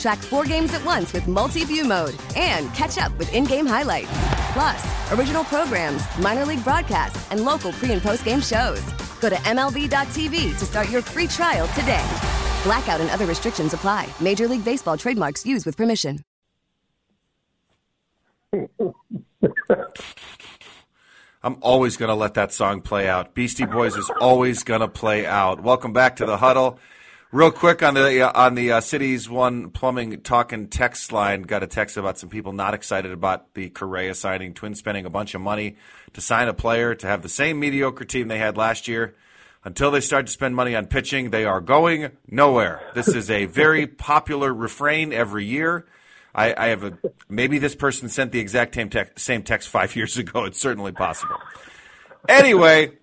Track four games at once with multi view mode and catch up with in game highlights. Plus, original programs, minor league broadcasts, and local pre and post game shows. Go to MLB.tv to start your free trial today. Blackout and other restrictions apply. Major League Baseball trademarks used with permission. I'm always going to let that song play out. Beastie Boys is always going to play out. Welcome back to the huddle. Real quick on the uh, on the uh, city's one plumbing talking text line, got a text about some people not excited about the Correa signing. Twins spending a bunch of money to sign a player to have the same mediocre team they had last year. Until they start to spend money on pitching, they are going nowhere. This is a very popular refrain every year. I, I have a maybe this person sent the exact same text, same text five years ago. It's certainly possible. Anyway,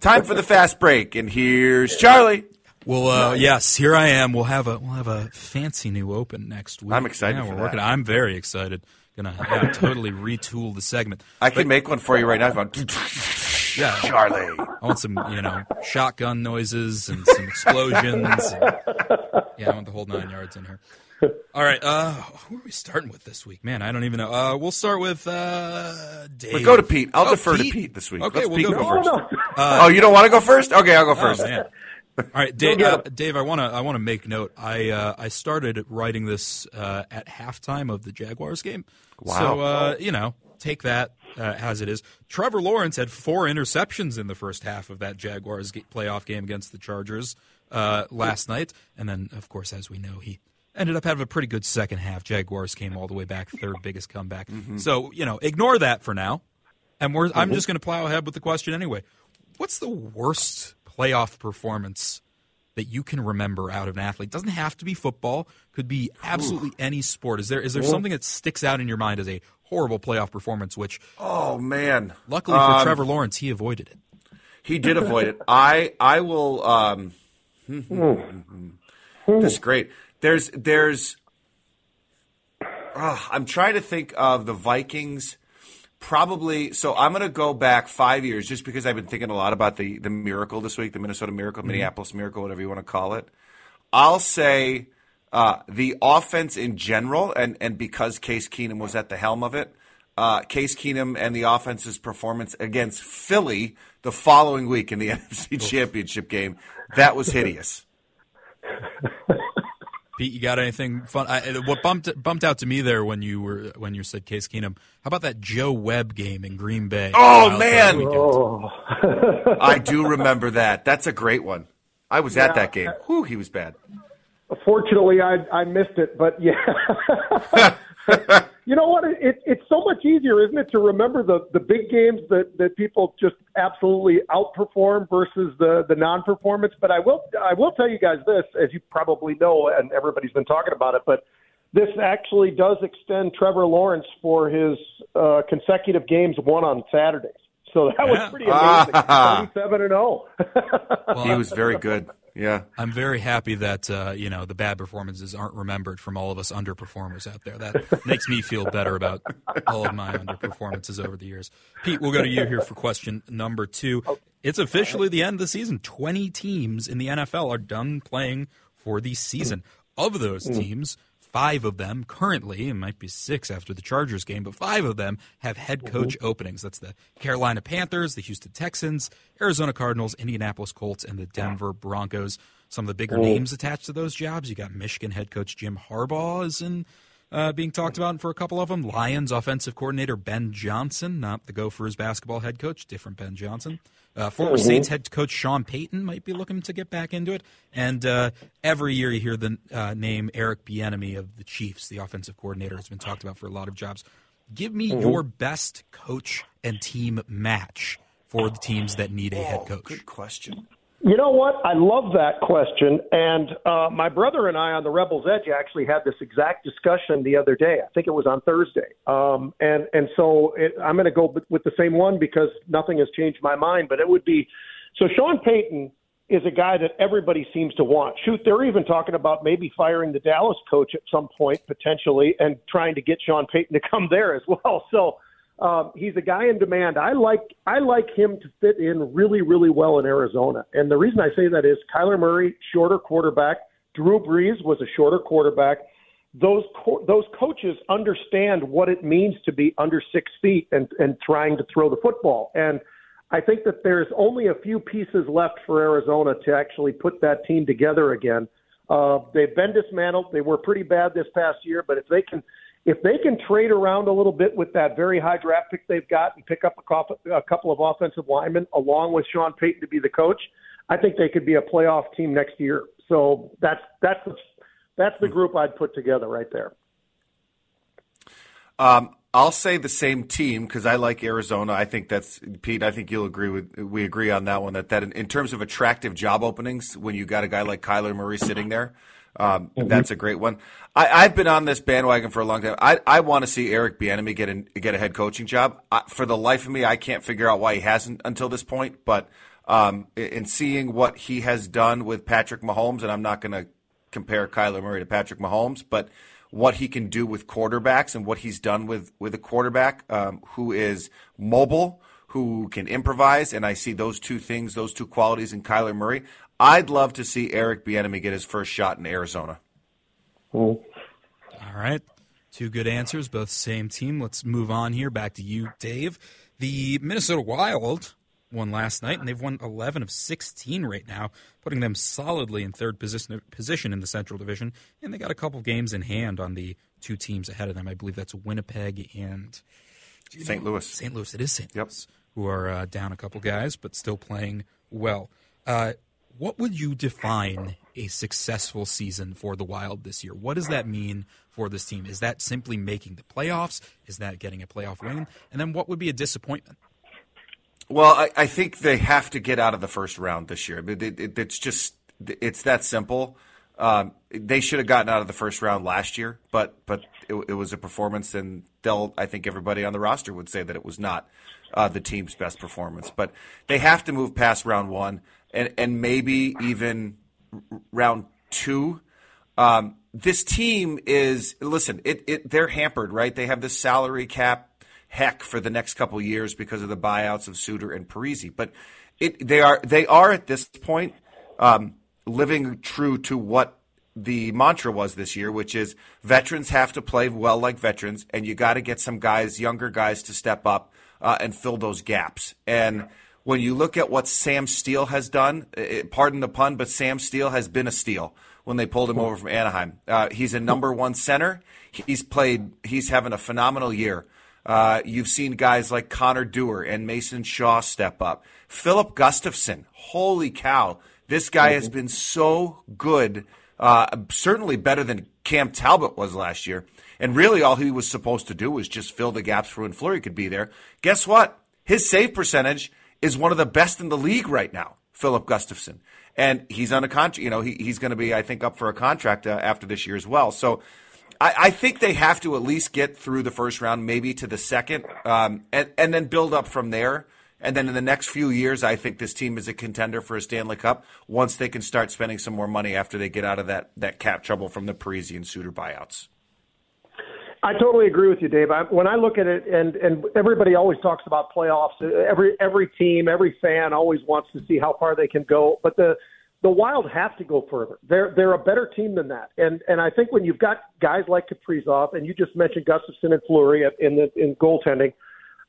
time for the fast break, and here's Charlie. Well, uh, yes, here I am. We'll have a we'll have a fancy new open next week. I'm excited Yeah, for we're that. working. I'm very excited. Gonna yeah, totally retool the segment. I can make one for you right now. Yeah, Charlie. I want some you know shotgun noises and some explosions. and- yeah, I want the whole nine yards in here. All right, uh, who are we starting with this week? Man, I don't even know. Uh, we'll start with uh, Dave. But go to Pete. I'll Oh, defer to Pete this week. Okay, Let's we'll Pete go go first. first. oh, you don't want to go first? Okay, I'll go first. Oh. All right, Dave. Uh, Dave, I want to I want to make note. I uh, I started writing this uh, at halftime of the Jaguars game. Wow. So uh, you know, take that uh, as it is. Trevor Lawrence had four interceptions in the first half of that Jaguars playoff game against the Chargers uh, last night, and then of course, as we know, he ended up having a pretty good second half. Jaguars came all the way back, third biggest comeback. Mm-hmm. So you know, ignore that for now, and we're I'm just going to plow ahead with the question anyway. What's the worst playoff performance that you can remember out of an athlete? Doesn't have to be football. Could be absolutely any sport. Is there is there something that sticks out in your mind as a horrible playoff performance? Which, Oh man. luckily for Um, Trevor Lawrence, he avoided it. He did avoid it. I I will. Um, this is great. There's there's. ah, I'm trying to think of the Vikings. Probably. So I'm going to go back five years, just because I've been thinking a lot about the the miracle this week, the Minnesota Miracle, Minneapolis Miracle, whatever you want to call it. I'll say uh, the offense in general, and and because Case Keenum was at the helm of it, uh, Case Keenum and the offense's performance against Philly the following week in the NFC Championship game, that was hideous. Pete, you got anything fun? I, uh, what bumped bumped out to me there when you were when you said Case Keenum? How about that Joe Webb game in Green Bay? Oh, man! Oh, I do remember that. That's a great one. I was at that game. Whew, he was bad. fortunately, I I missed it, but yeah. you know what? It, it's so much easier, isn't it, to remember the the big games that that people just absolutely outperform versus the the non-performance. But I will I will tell you guys this, as you probably know, and everybody's been talking about it, but. This actually does extend Trevor Lawrence for his uh, consecutive games won on Saturdays. So that Yeah. was pretty amazing. Twenty-seven and oh. zero. He was very good. Yeah. I'm very happy that uh, you know the bad performances aren't remembered from all of us underperformers out there. That makes me feel better about all of my underperformances over the years. Pete, we'll go to you here for question number two. It's officially the end of the season. Twenty teams in the NFL are done playing for the season. Of those teams, five of them currently, it might be six after the Chargers game, but five of them have head coach openings. That's the Carolina Panthers, the Houston Texans, Arizona Cardinals, Indianapolis Colts, and the Denver Broncos. Some of the bigger names attached to those jobs. You got Michigan head coach Jim Harbaugh is in uh, being talked about for a couple of them. Lions offensive coordinator Ben Johnson, not the Gophers basketball head coach, different Ben Johnson. Uh, former mm-hmm. Saints head coach Sean Payton might be looking to get back into it. And uh, every year you hear the uh, name Eric Bieniemy of the Chiefs, the offensive coordinator, has been talked about for a lot of jobs. Give me mm-hmm. your best coach and team match for the teams that need a head coach. Good question. You know what? I love that question. And uh, my brother and I on the Rebels Edge actually had this exact discussion the other day. I think it was on Thursday. Um, and and so it, I'm going to go with the same one because nothing has changed my mind. But it would be so Sean Payton is a guy that everybody seems to want. Shoot, they're even talking about maybe firing the Dallas coach at some point potentially, and trying to get Sean Payton to come there as well. So um, he's a guy in demand. I like I like him to fit in really really well in Arizona, and the reason I say that is Kyler Murray, shorter quarterback. Drew Brees was a shorter quarterback. Those co- those coaches understand what it means to be under six feet and and trying to throw the football. And I think that there's only a few pieces left for Arizona to actually put that team together again. Uh, they've been dismantled. They were pretty bad this past year, but if they can if they can trade around a little bit with that very high draft pick they've got and pick up a, couple of offensive linemen along with Sean Payton to be the coach, I think they could be a playoff team next year. So that's that's that's the group I'd put together right there. Um, I'll say the same team because I like Arizona. I think that's Pete. I think you'll agree with we agree on that one. That that in, in terms of attractive job openings, when you got a guy like Kyler Murray sitting there, um, mm-hmm. That's a great one. I, have been on this bandwagon for a long time. I, I want to see Eric Bieniemy get in, get a head coaching job. I, for the life of me, I can't figure out why he hasn't until this point. But um, in seeing what he has done with Patrick Mahomes, and I'm not going to compare Kyler Murray to Patrick Mahomes, but what he can do with quarterbacks and what he's done with with a quarterback um, who is mobile, who can improvise, and I see those two things, those two qualities in Kyler Murray. I'd love to see Eric Bieniemy get his first shot in Arizona. All right. Two good answers, both same team. Let's move on here. Back to you, Dave. The Minnesota Wild won last night, and they've won 11 of 16 right now, putting them solidly in third position, position in the Central Division. And they got a couple games in hand on the two teams ahead of them. I believe that's Winnipeg and St. Louis. St. Louis. It is St. Yep. Louis, who are uh, down a couple guys, but still playing well. Uh, what would you define a successful season for the Wild this year? What does that mean for this team? Is that simply making the playoffs? Is that getting a playoff win? And then what would be a disappointment? Well, I, I think they have to get out of the first round this year. It, it, it's just it's that simple. Um, they should have gotten out of the first round last year, but but it, it, was a performance, and they'll I think everybody on the roster would say that it was not uh, the team's best performance. But they have to move past round one and and maybe even round two. Um, this team is listen. It, it they're hampered, right? They have this salary cap heck for the next couple years because of the buyouts of Suter and Parise. But it they are they are at this point um, living true to what the mantra was this year, which is veterans have to play well like veterans, and you got to get some guys, younger guys, to step up uh, and fill those gaps. And when you look at what Sam Steele has done, pardon the pun, but Sam Steele has been a steal when they pulled him over from Anaheim. Uh, he's a number one center. He's played. He's having a phenomenal year. Uh, you've seen guys like Connor Dewar and Mason Shaw step up. Filip Gustavsson, holy cow! This guy has been so good. Uh, certainly better than Cam Talbot was last year. And really, all he was supposed to do was just fill the gaps for when Fleury could be there. Guess what? His save percentage is one of the best in the league right now, Filip Gustavsson. And he's on a contract, you know, he, he's going to be, I think, up for a contract uh, after this year as well. So I, I, think they have to at least get through the first round, maybe to the second, um, and, and then build up from there. And then in the next few years, I think this team is a contender for a Stanley Cup once they can start spending some more money after they get out of that, that cap trouble from the Parise and Suter buyouts. I totally agree with you, Dave. I, when I look at it, and and everybody always talks about playoffs. Uh, every every team, every fan always wants to see how far they can go. But the the Wild have to go further. They're they're a better team than that. And and I think when you've got guys like Kaprizov, and you just mentioned Gustavsson and Fleury in the in goaltending,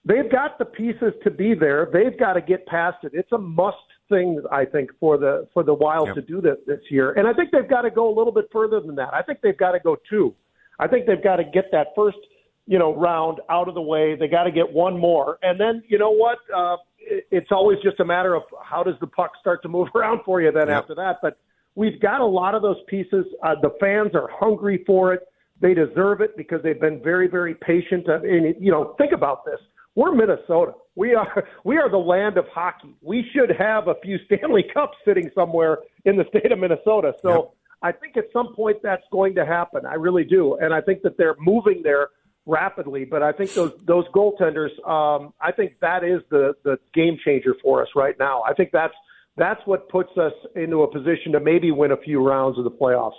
they've got the pieces to be there. They've got to get past it. It's a must thing, I think, for the for the Wild yep. to do this this year. And I think they've got to go a little bit further than that. I think they've got to go two. I think they've got to get that first, you know, round out of the way. They got to get one more, and then you know what? Uh, it's always just a matter of how does the puck start to move around for you then yep. after that. But we've got a lot of those pieces. Uh, the fans are hungry for it. They deserve it because they've been very, very patient. Uh, and you know, think about this: we're Minnesota. We are we are the land of hockey. We should have a few Stanley Cups sitting somewhere in the state of Minnesota. So yep. I think at some point that's going to happen. I really do, and I think that they're moving there rapidly. But I think those those goaltenders, um, I think that is the the game changer for us right now. I think that's that's what puts us into a position to maybe win a few rounds of the playoffs.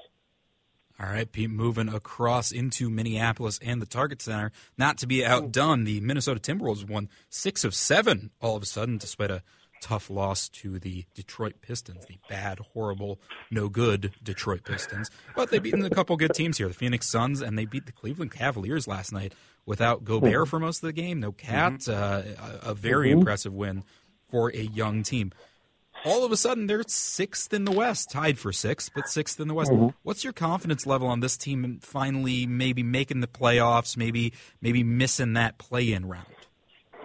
All right, Pete, moving across into Minneapolis and the Target Center. Not to be outdone, the Minnesota Timberwolves won six of seven all of a sudden, despite a tough loss to the Detroit Pistons, the bad, horrible, no good Detroit Pistons. But they beat a couple good teams here, the Phoenix Suns, and they beat the Cleveland Cavaliers last night without Gobert for most of the game. No KAT, mm-hmm. uh, a, very mm-hmm. impressive win for a young team. All of a sudden, they're sixth in the West, tied for sixth, but sixth in the West. Mm-hmm. What's your confidence level on this team finally maybe making the playoffs, maybe maybe missing that play-in round?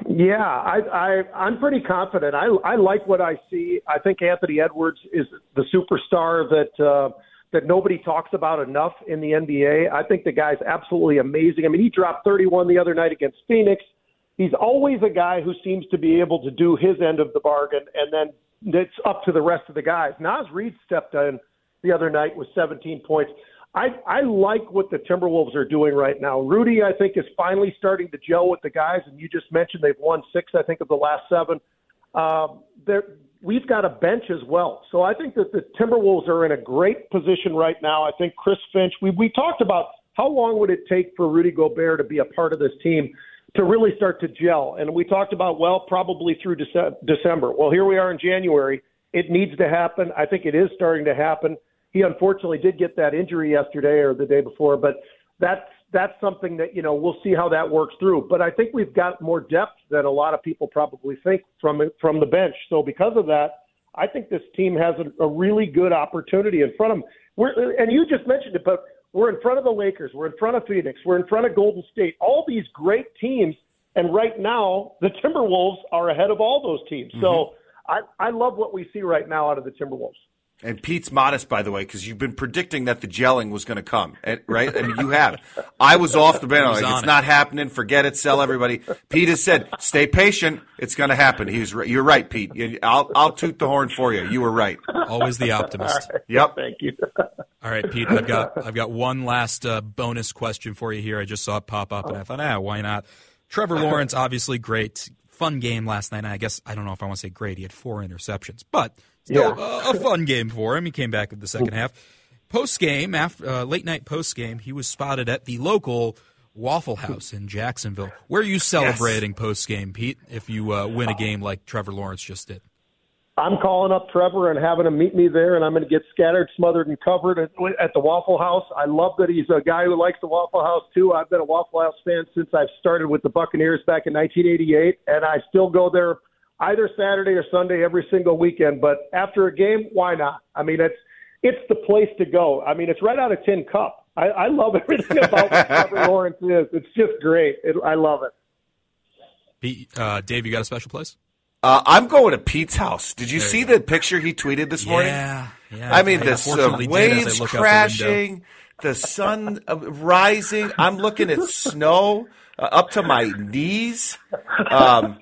Yeah, I, I I'm pretty confident. I I like what I see. I think Anthony Edwards is the superstar that uh, that nobody talks about enough in the NBA. I think the guy's absolutely amazing. I mean, he dropped 31 the other night against Phoenix. He's always a guy who seems to be able to do his end of the bargain, and then it's up to the rest of the guys. Naz Reid stepped in the other night with 17 points. I, I like what the Timberwolves are doing right now. Rudy, I think, is finally starting to gel with the guys, and you just mentioned they've won six, I think, of the last seven. Um, we've got a bench as well, so I think that the Timberwolves are in a great position right now. I think Chris Finch. We we talked about how long would it take for Rudy Gobert to be a part of this team to really start to gel, and we talked about well, probably through December. Well, here we are in January. It needs to happen. I think it is starting to happen. He unfortunately did get that injury yesterday or the day before, but that's that's something that you know we'll see how that works through. But I think we've got more depth than a lot of people probably think from from the bench. So because of that, I think this team has a, a really good opportunity in front of them. We're, and you just mentioned it, but we're in front of the Lakers, we're in front of Phoenix, we're in front of Golden State. All these great teams, and right now the Timberwolves are ahead of all those teams. Mm-hmm. So I, I love what we see right now out of the Timberwolves. And Pete's modest, by the way, because you've been predicting that the gelling was going to come, right? I mean, you have. I was off the bench. Like, it's it. not happening. Forget it. Sell everybody. Pete has said, "Stay patient. It's going to happen." He's you're right, Pete. I'll I'll toot the horn for you. You were right. Always the optimist. Right. Yep. Thank you. All right, Pete. I've got I've got one last uh, bonus question for you here. I just saw it pop up, and I thought, ah, why not? Trevor Lawrence, obviously great, fun game last night. I guess I don't know if I want to say great. He had four interceptions, but Still yeah. a, a, fun game for him. He came back in the second half. Post game, after uh, late night post game, he was spotted at the local Waffle House in Jacksonville. Where are you celebrating yes. post game, Pete? If you uh, win a game like Trevor Lawrence just did. I'm calling up Trevor and having him meet me there, and I'm going to get scattered, smothered, and covered at, at the Waffle House. I love that he's a guy who likes the Waffle House too. I've been a Waffle House fan since I've started with the Buccaneers back in 1988, and I still go there either Saturday or Sunday every single weekend. But after a game, why not? I mean, it's it's the place to go. I mean, it's right out of Tin Cup. I, I love everything about what Trevor Lawrence is. It's just great. It, I love it. Pete, uh, Dave, you got a special place? Uh, I'm going to Pete's house. Did you there see you the picture he tweeted this morning? Yeah, yeah. I mean, the uh, waves crashing, the, the sun uh, rising. I'm looking at snow uh, up to my knees. Um,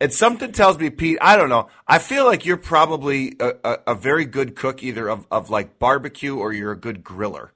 and something tells me, Pete, I don't know. I feel like you're probably a, a, a very good cook, either of, of like barbecue or you're a good griller.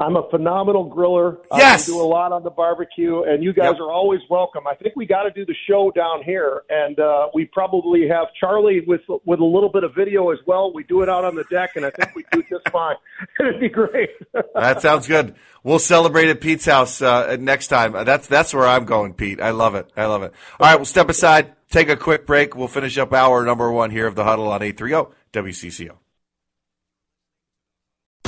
I'm a phenomenal griller. Yes. I do a lot on the barbecue, and you guys yep. are always welcome. I think we got to do the show down here, and uh, we probably have Charlie with with a little bit of video as well. We do it out on the deck, and I think we do just fine. It'd be great. that sounds good. We'll celebrate at Pete's house uh, next time. That's that's where I'm going, Pete. I love it. I love it. All right, we'll step aside, take a quick break. We'll finish up hour number one here of the huddle on 830 WCCO.